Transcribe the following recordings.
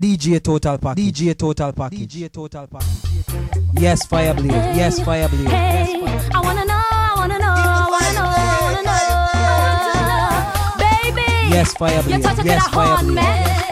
DJ Total Pack. DJ Total Pack. DJ Total Pack. Yes, Fireblade. Hey, yes, Fireblade. Hey, yes, Fireblade. I wanna know. I wanna know. I wanna know. I wanna know. I want to know. Baby. Yes, Fireblade. You're yes, that.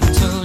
the.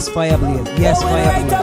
Yes, Fire Blaze. Yes, Fire Blaze.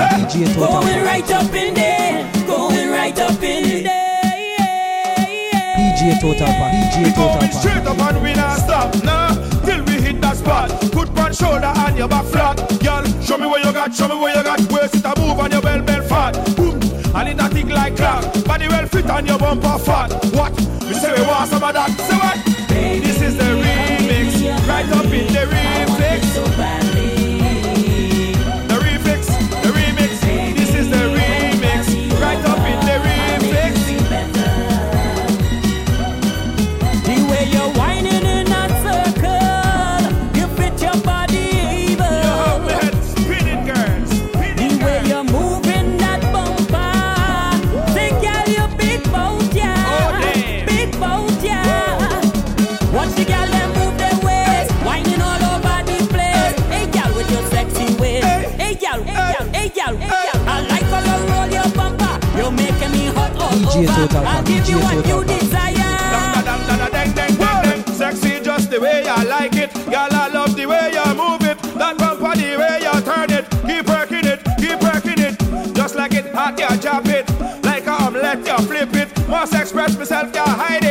DJ Going right up in there, going right up in there. DJ Total Pack, DJ Total Pack. straight up and we not stop, nah. Till we hit that spot. Put one shoulder on your back flat. Girl, show me where you got, show me where you got. Waist it a move and your bell bell fat. Boom, and it a tick like clock. Body well fit and your bumper fat. What? You say we want some of that. Say what? Baby, this is the remix. Right up in the remix. DJ Total Pack, you Total Pack. Sexy just the way I like it. Girl, I love the way you move it. That bumper, the way you turn it. Keep working it, keep working it. Just like it hot, you drop it. Like a omelette, you flip it. Must express myself, you hide it.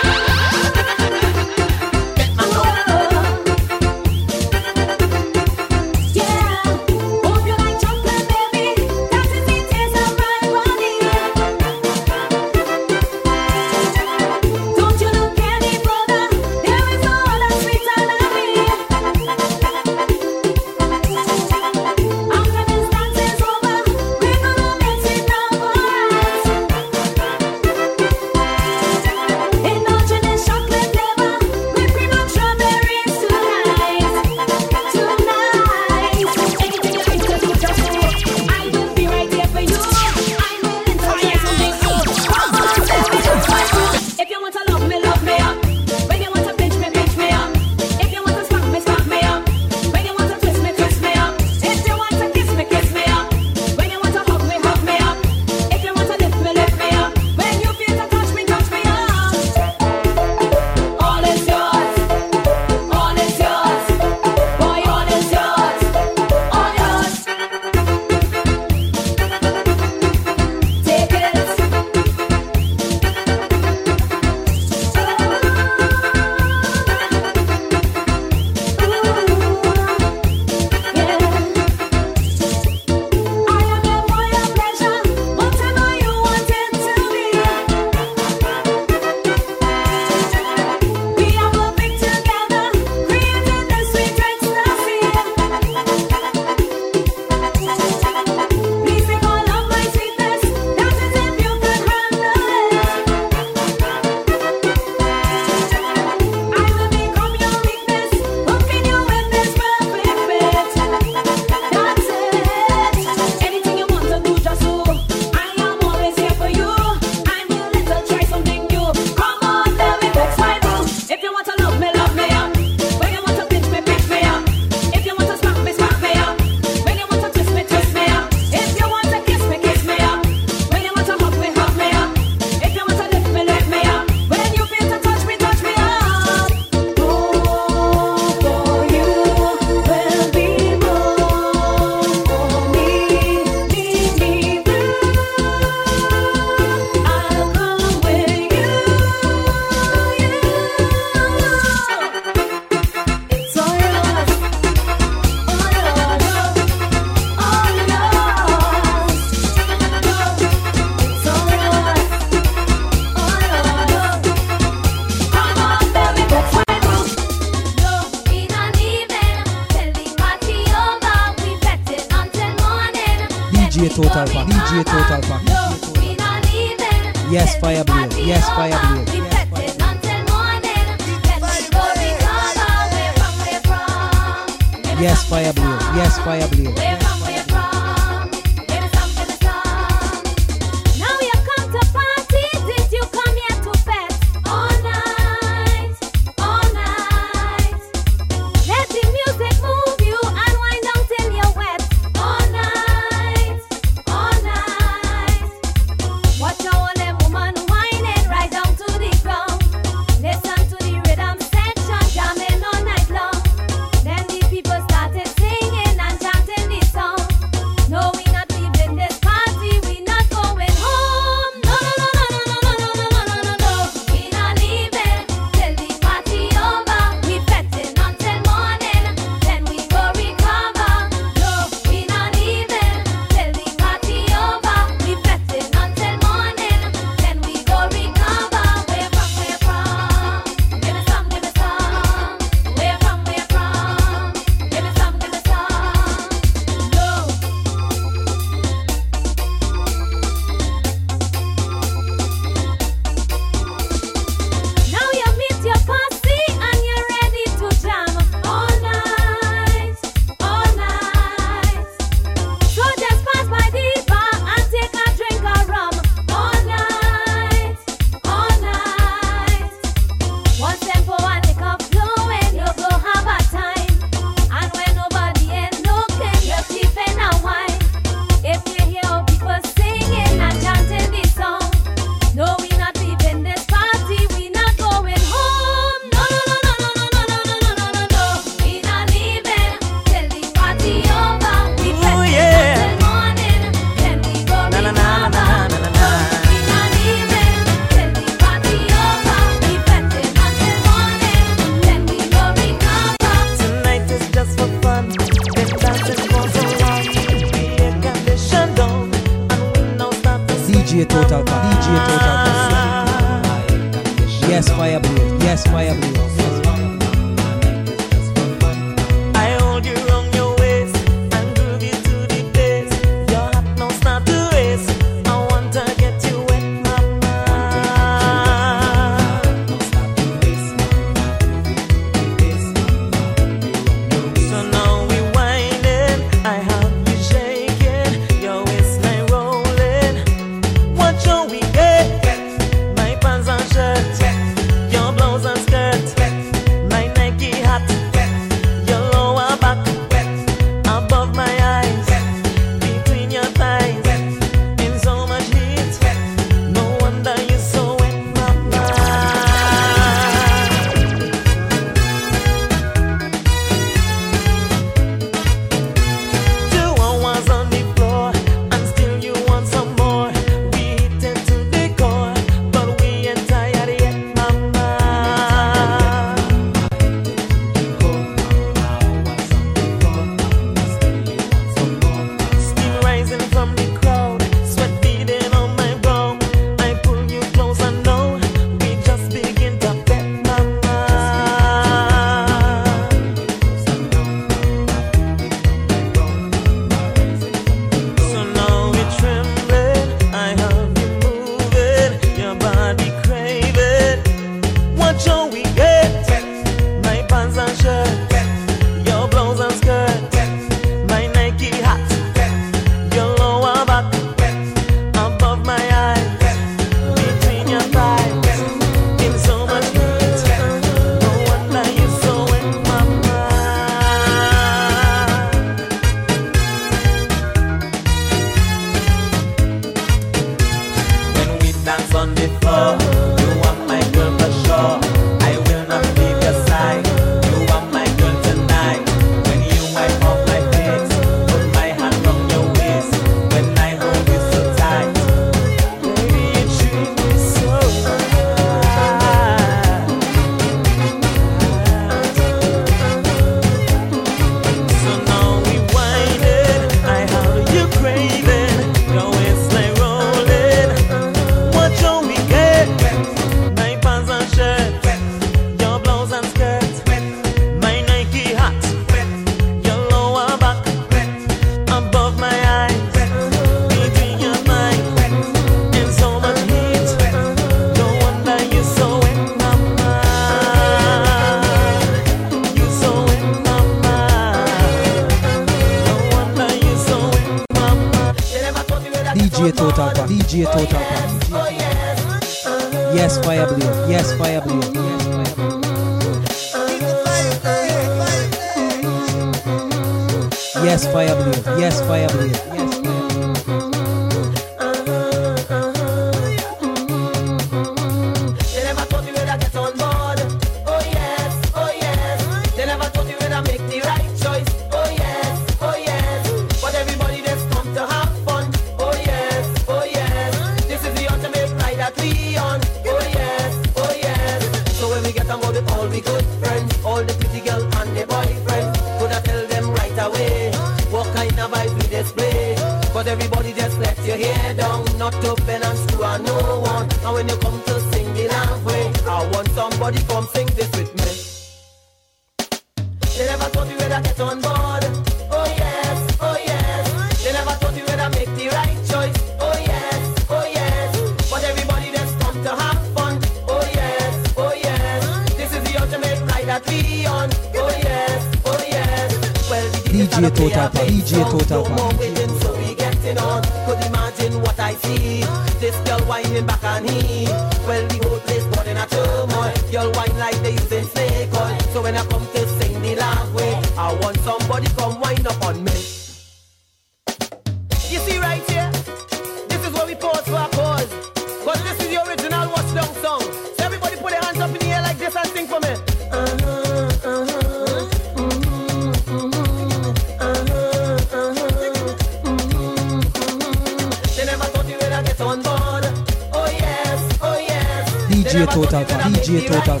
DJ Total DJ Total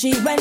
she went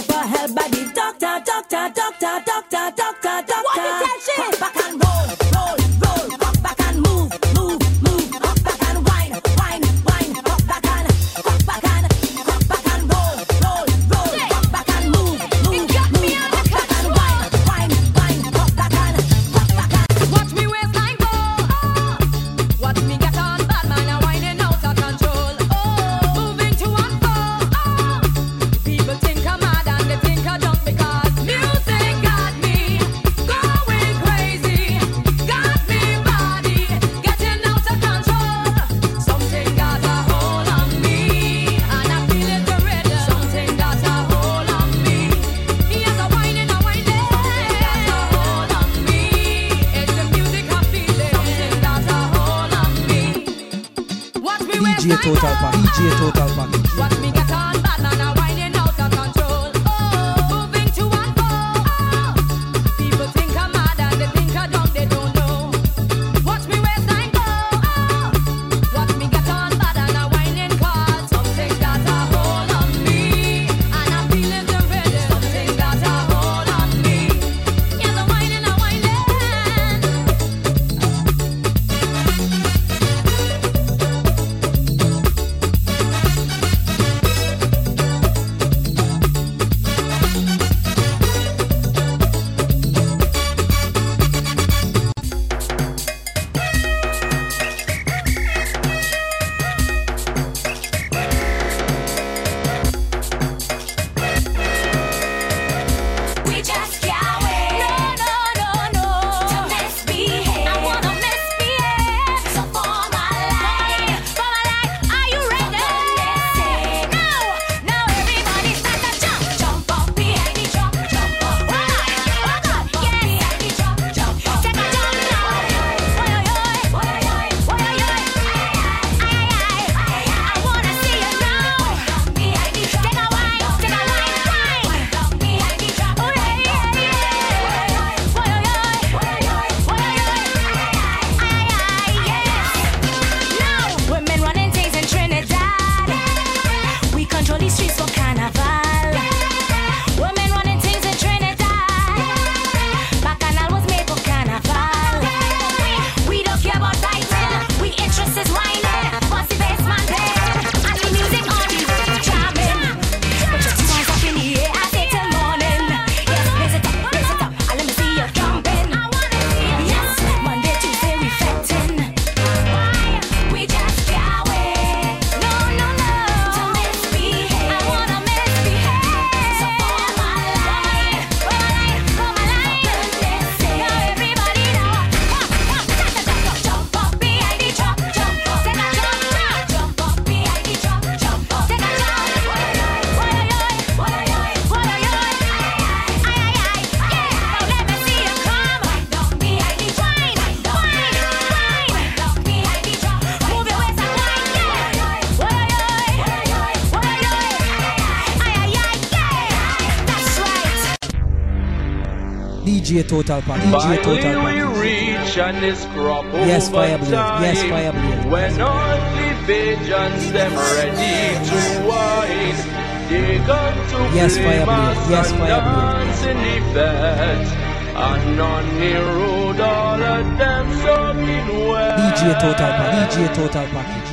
GA Total Pack. GA Total Pack. Reach and this crop yes, fire Fireblade. Yes, Fireblade. When all the pigeons them ready to wine. Yes, Fireblade. Yes, Fireblade. And on the road, all of them soaking wet. DJ Total Pack. DJ Total Package.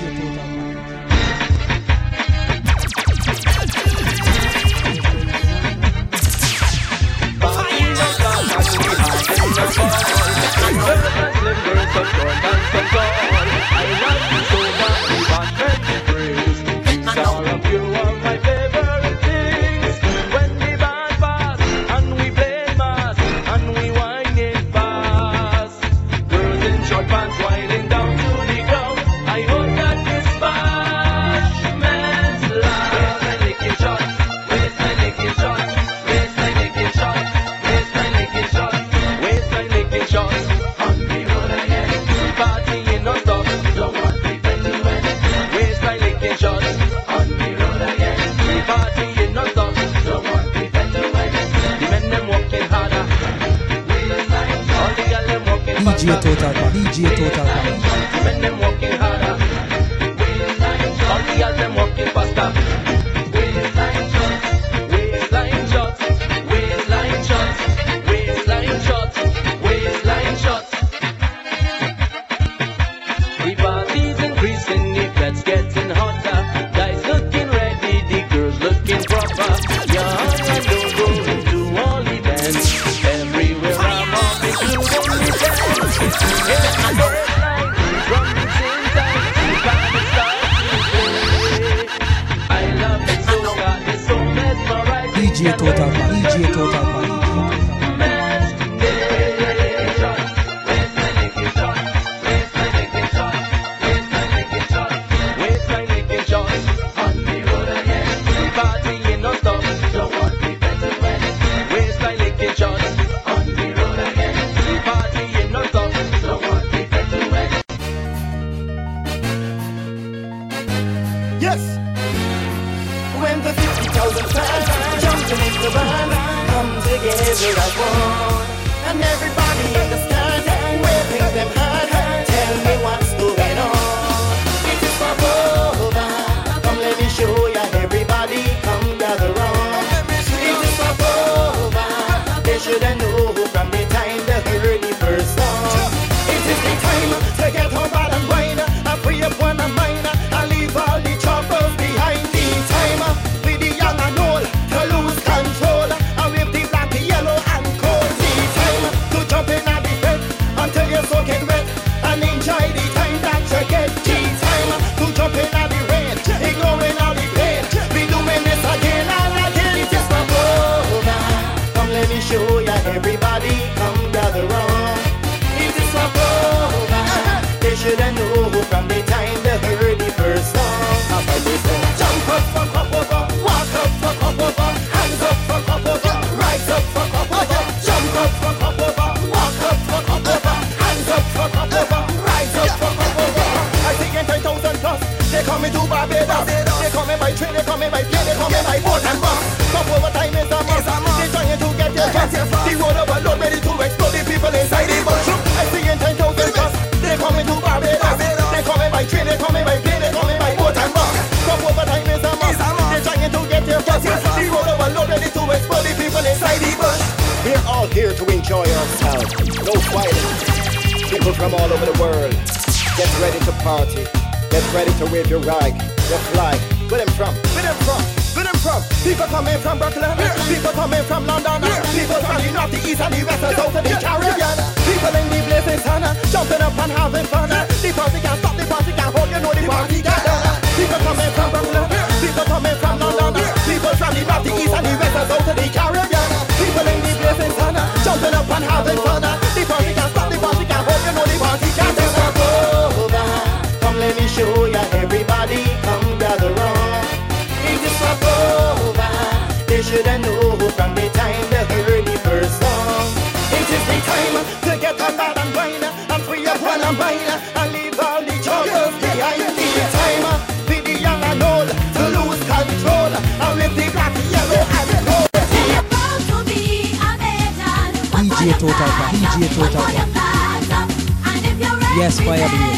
Yes,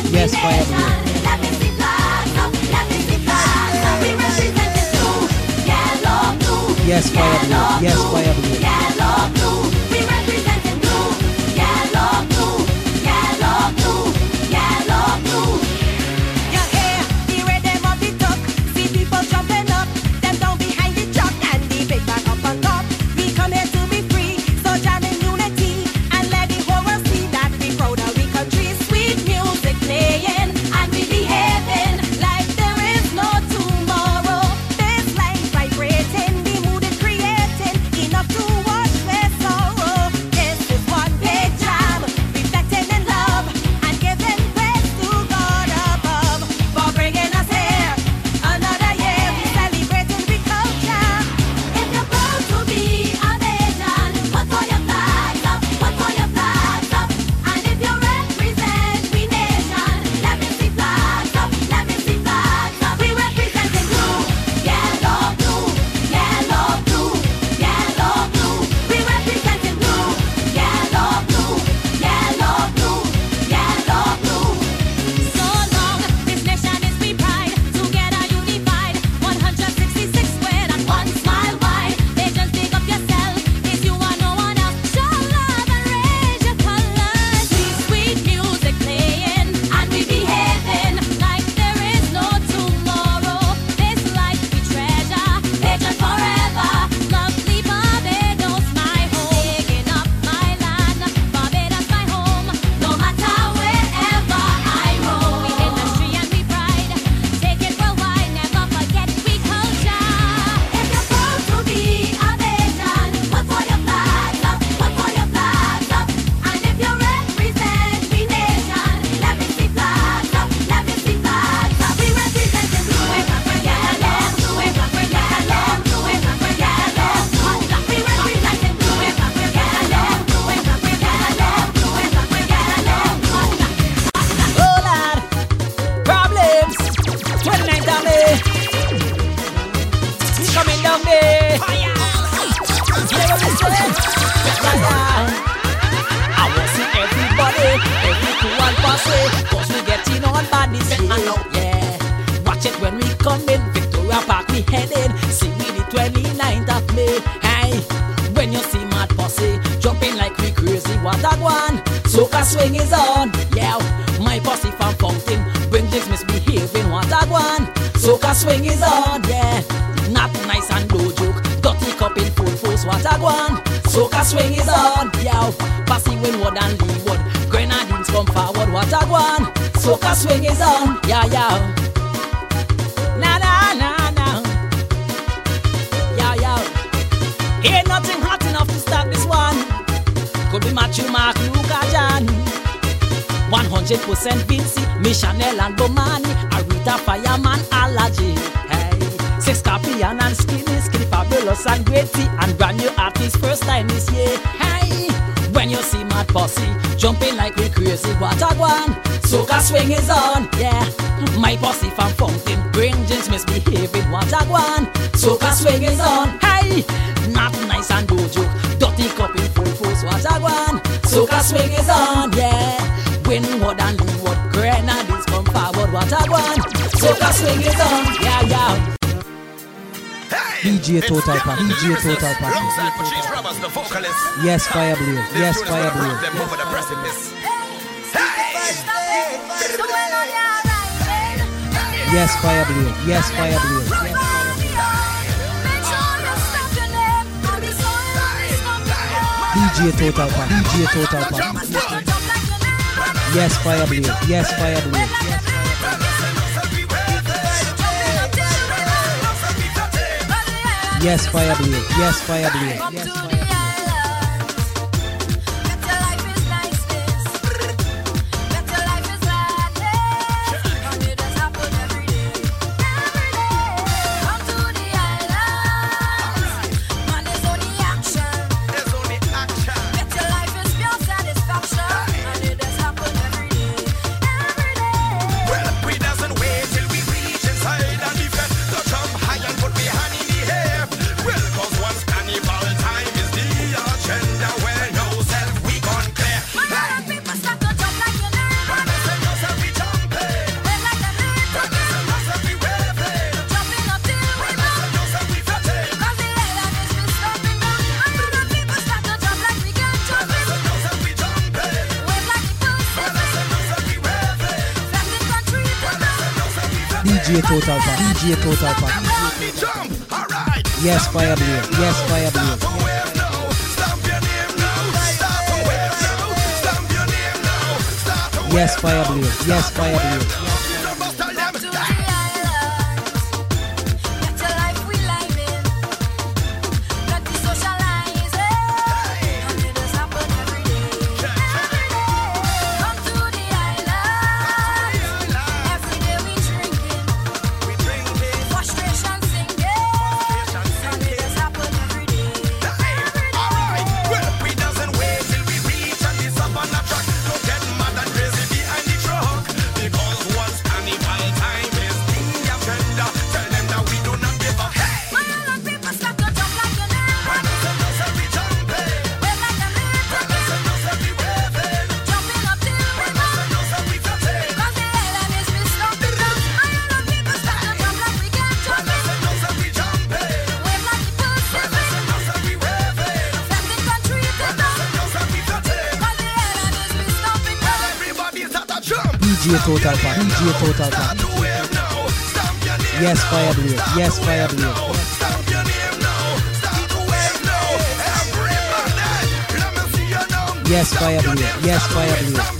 Scorpion and Skinny, Skinny Fabulous and Great T, and brand new artist first time this year. Hey, when you see Mad Posse jumping like we crazy, what a one. Soca swing is on, yeah. My posse from Fountain, bring jeans misbehaving, what a one. Soca swing is on, hey. Not nice and no joke, dirty cup in full force, what a one. Soca swing is on, yeah. Windward and Leeward, Grenadines come forward, what a one. Soca swing is on, yeah, yeah. DJ Total Pack, DJ Total Pack. Alongside Patrice Roberts. Yes, Fireblaze. This Yes, tune is gonna Fireblaze. them over the precipice. Yes, Fireblaze. Yes, Fireblaze. Yes, DJ Total Pack, DJ Total Pack. Yes, Fireblaze. Yes, Fireblaze. Yes, Fireblaze. Yes, Fireblaze. Yes, Fireblaze. Well, Fireblaze. Stamp your name now. Start to wave now. Stamp your name now. Start to Yes, Fireblaze. Yes, Total now. Stamp your name Yes, fire blue. Yes, fire blue. your name now.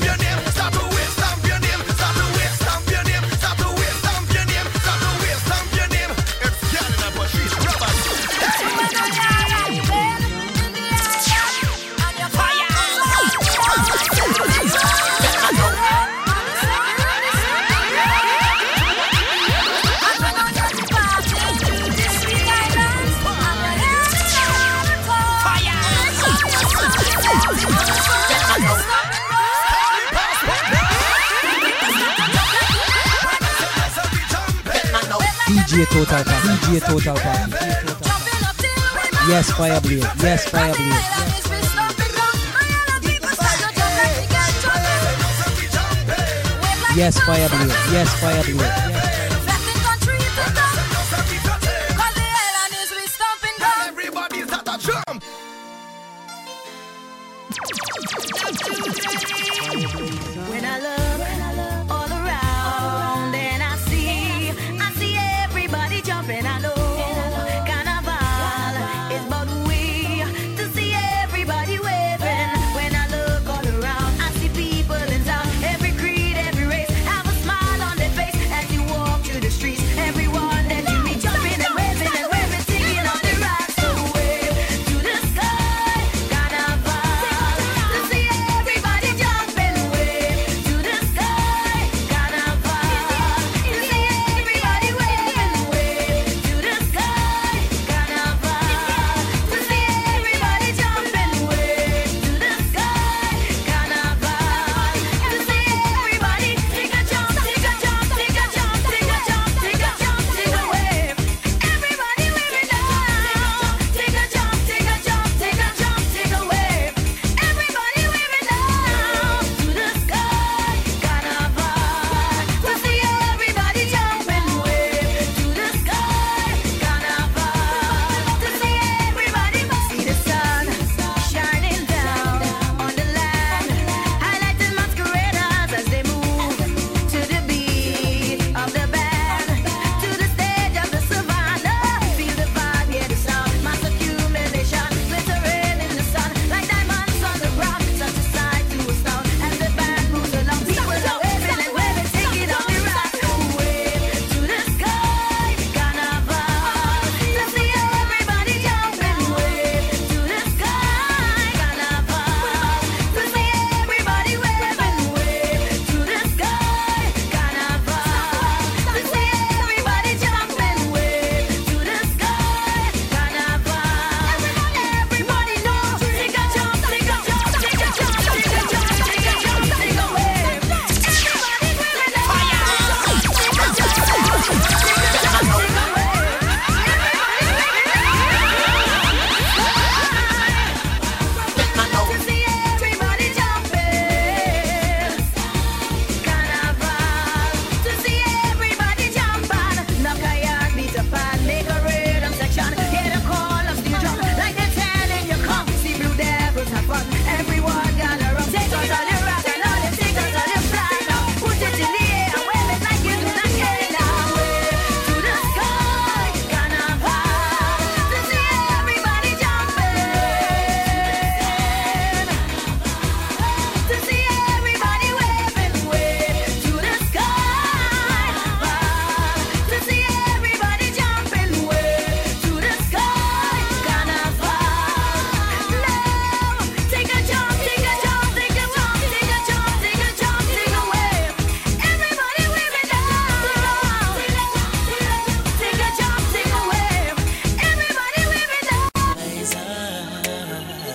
DJ Total Pack. Yes, Fireblaze. Yes, Fireblaze. Yes. Yes, fire blade. Yes, fire blade.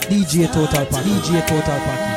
DJ Total Pack. DJ Total.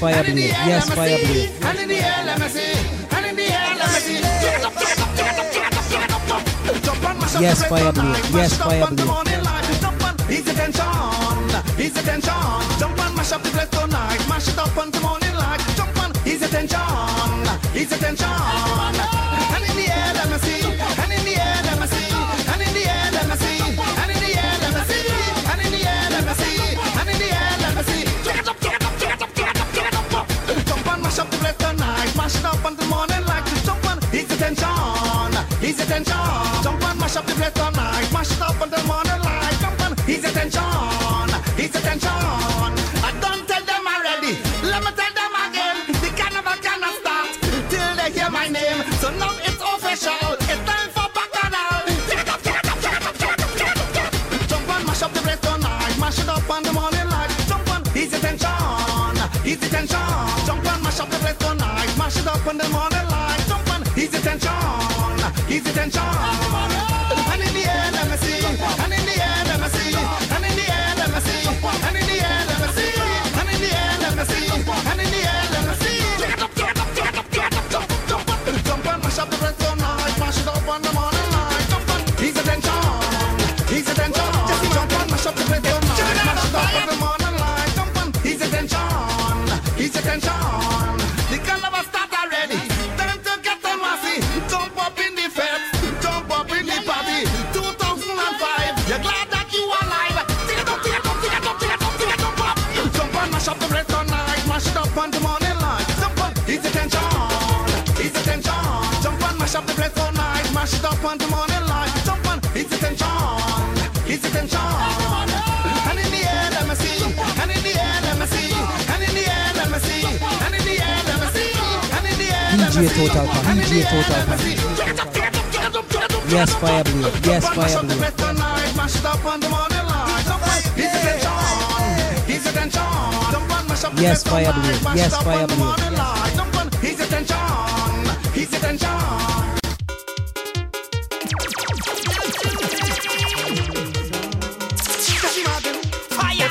Yes, fire blue. Yes, fire blue. And in the air, let me see. And in the air, let me see. Yes, fire blue. Yes, fire blue. DJ Total Pan. DJ Total Pan. Yes, Fireblade. Yes, Fireblade. Yes, Fireblade. Yes, Fireblade. He's attention. He's attention. Fire!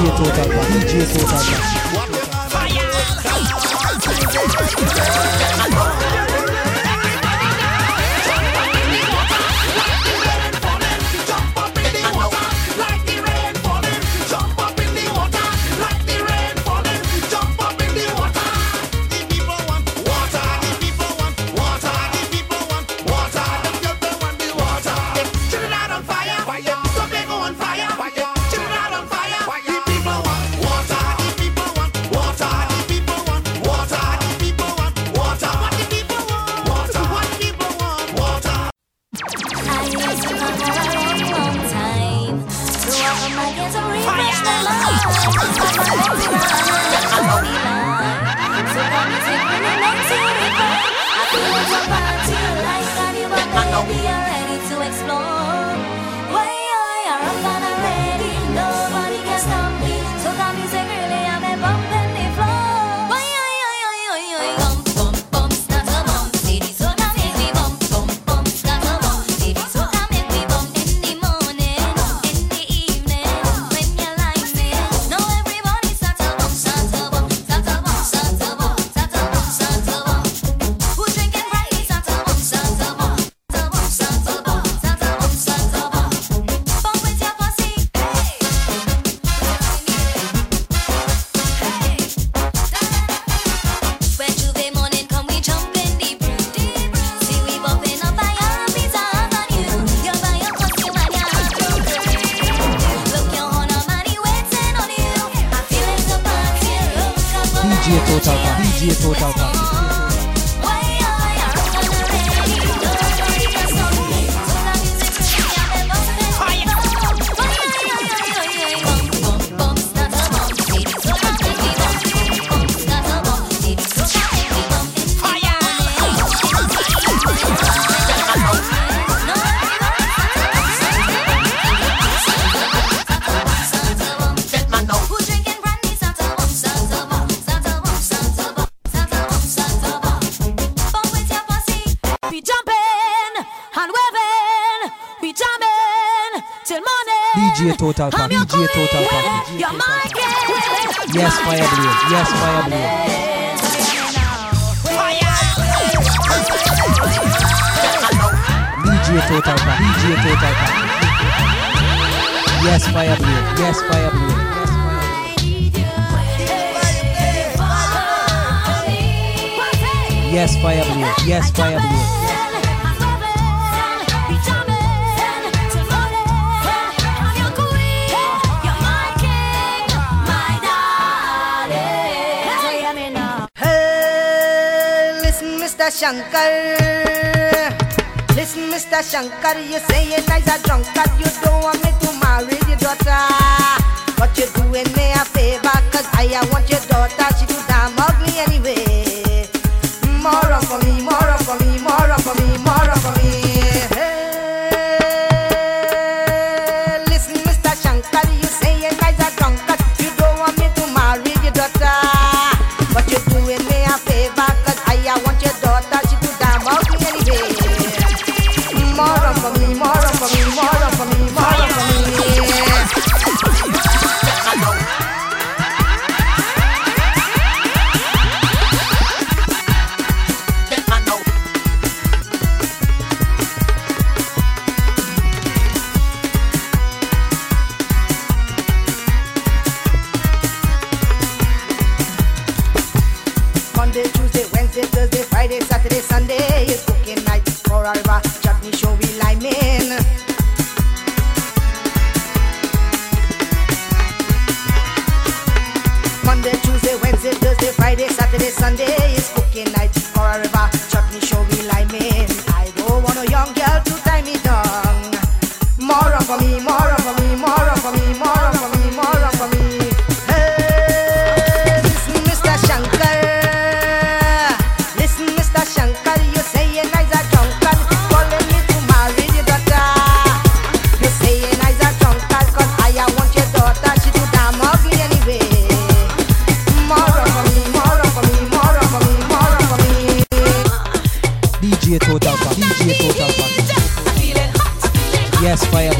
DJ トータルだ。DJ トータルだ。till morning. DJ Total Pack. DJ Total Pack. You're my girl. Yes, Fireblaze. Yes, Fireblaze. DJ Total Pack. DJ Total Yes, fire Yes, Yes, fire Yes, Shankar. Listen, Mr. Shankar, you say you're nice a drunkard. You don't want me to marry your daughter. But you're doing me a favor, cause I, I want your daughter. She too damn ugly anyway.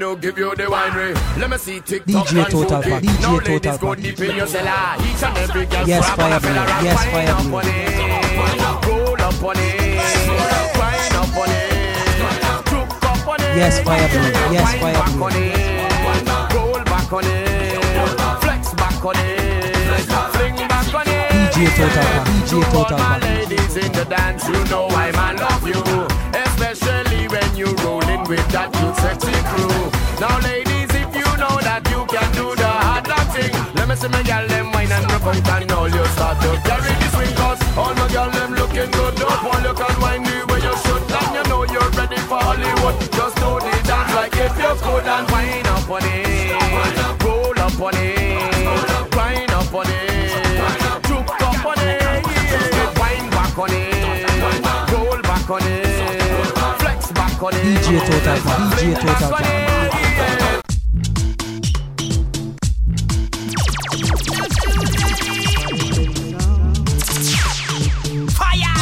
now give you the winery. Let me see TikTok DJ and Total Pack. DJ now Total Pack. Go deep in. Each and every girl yes, fire blue. Yes, fire blue. Roll up on it. Wine up on it. Crook up on it. Yes, fire blue. Yes, fire blue. Roll back on it. Flex back on it. Fling back on it. DJ Total Pack. DJ Total Pack. Ladies in the dance, you know I'm I love you you rolling with that good sexy crew. Now, ladies, if you know that you can do the hard thing, let me see my gal them wine and rub out and all you start to carry the swing cause all my gal them looking good. Don't want you can wine the way you should, and you know you're ready for Hollywood. Just do the dance like if you could and wine up on it, roll up on it, wine up on it, juke up on it, yeah. back on it, roll back on it. 一节坐到家，一节坐到家。Fire，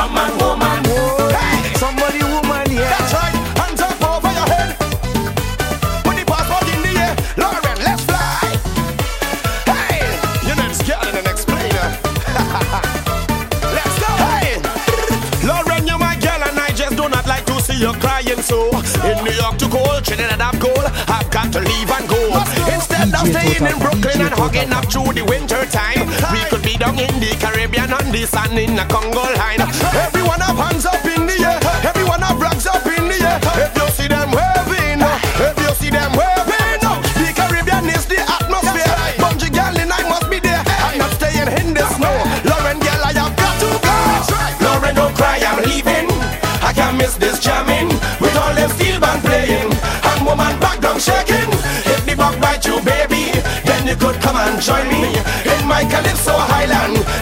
Some man, woman. Oh, woman. That's right. Hands up over your head. Put the passport in the air. Lorraine, let's fly. Hey! You're and let's go. Hey! Lorraine, you're my girl, and I just do not like to see you crying. So, in New York to cold, Trinidad, I'm cold. I've got to leave and go than staying in Brooklyn and hugging up through the winter time. We could be down in the Caribbean on the sand in the Congo line. Everyone have hands up in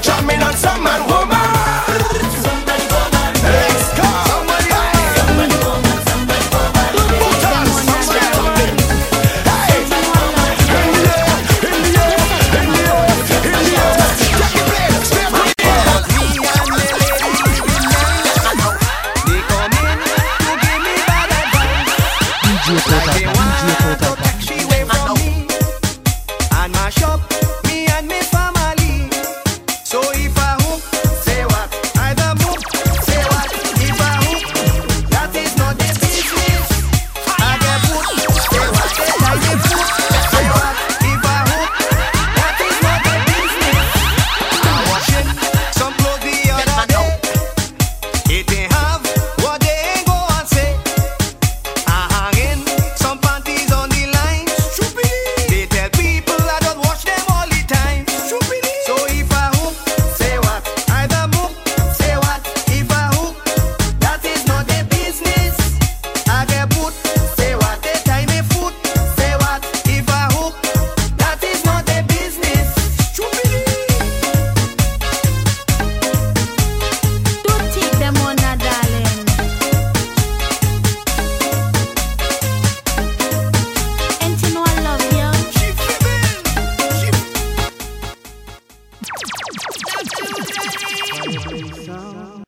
Jump on some man.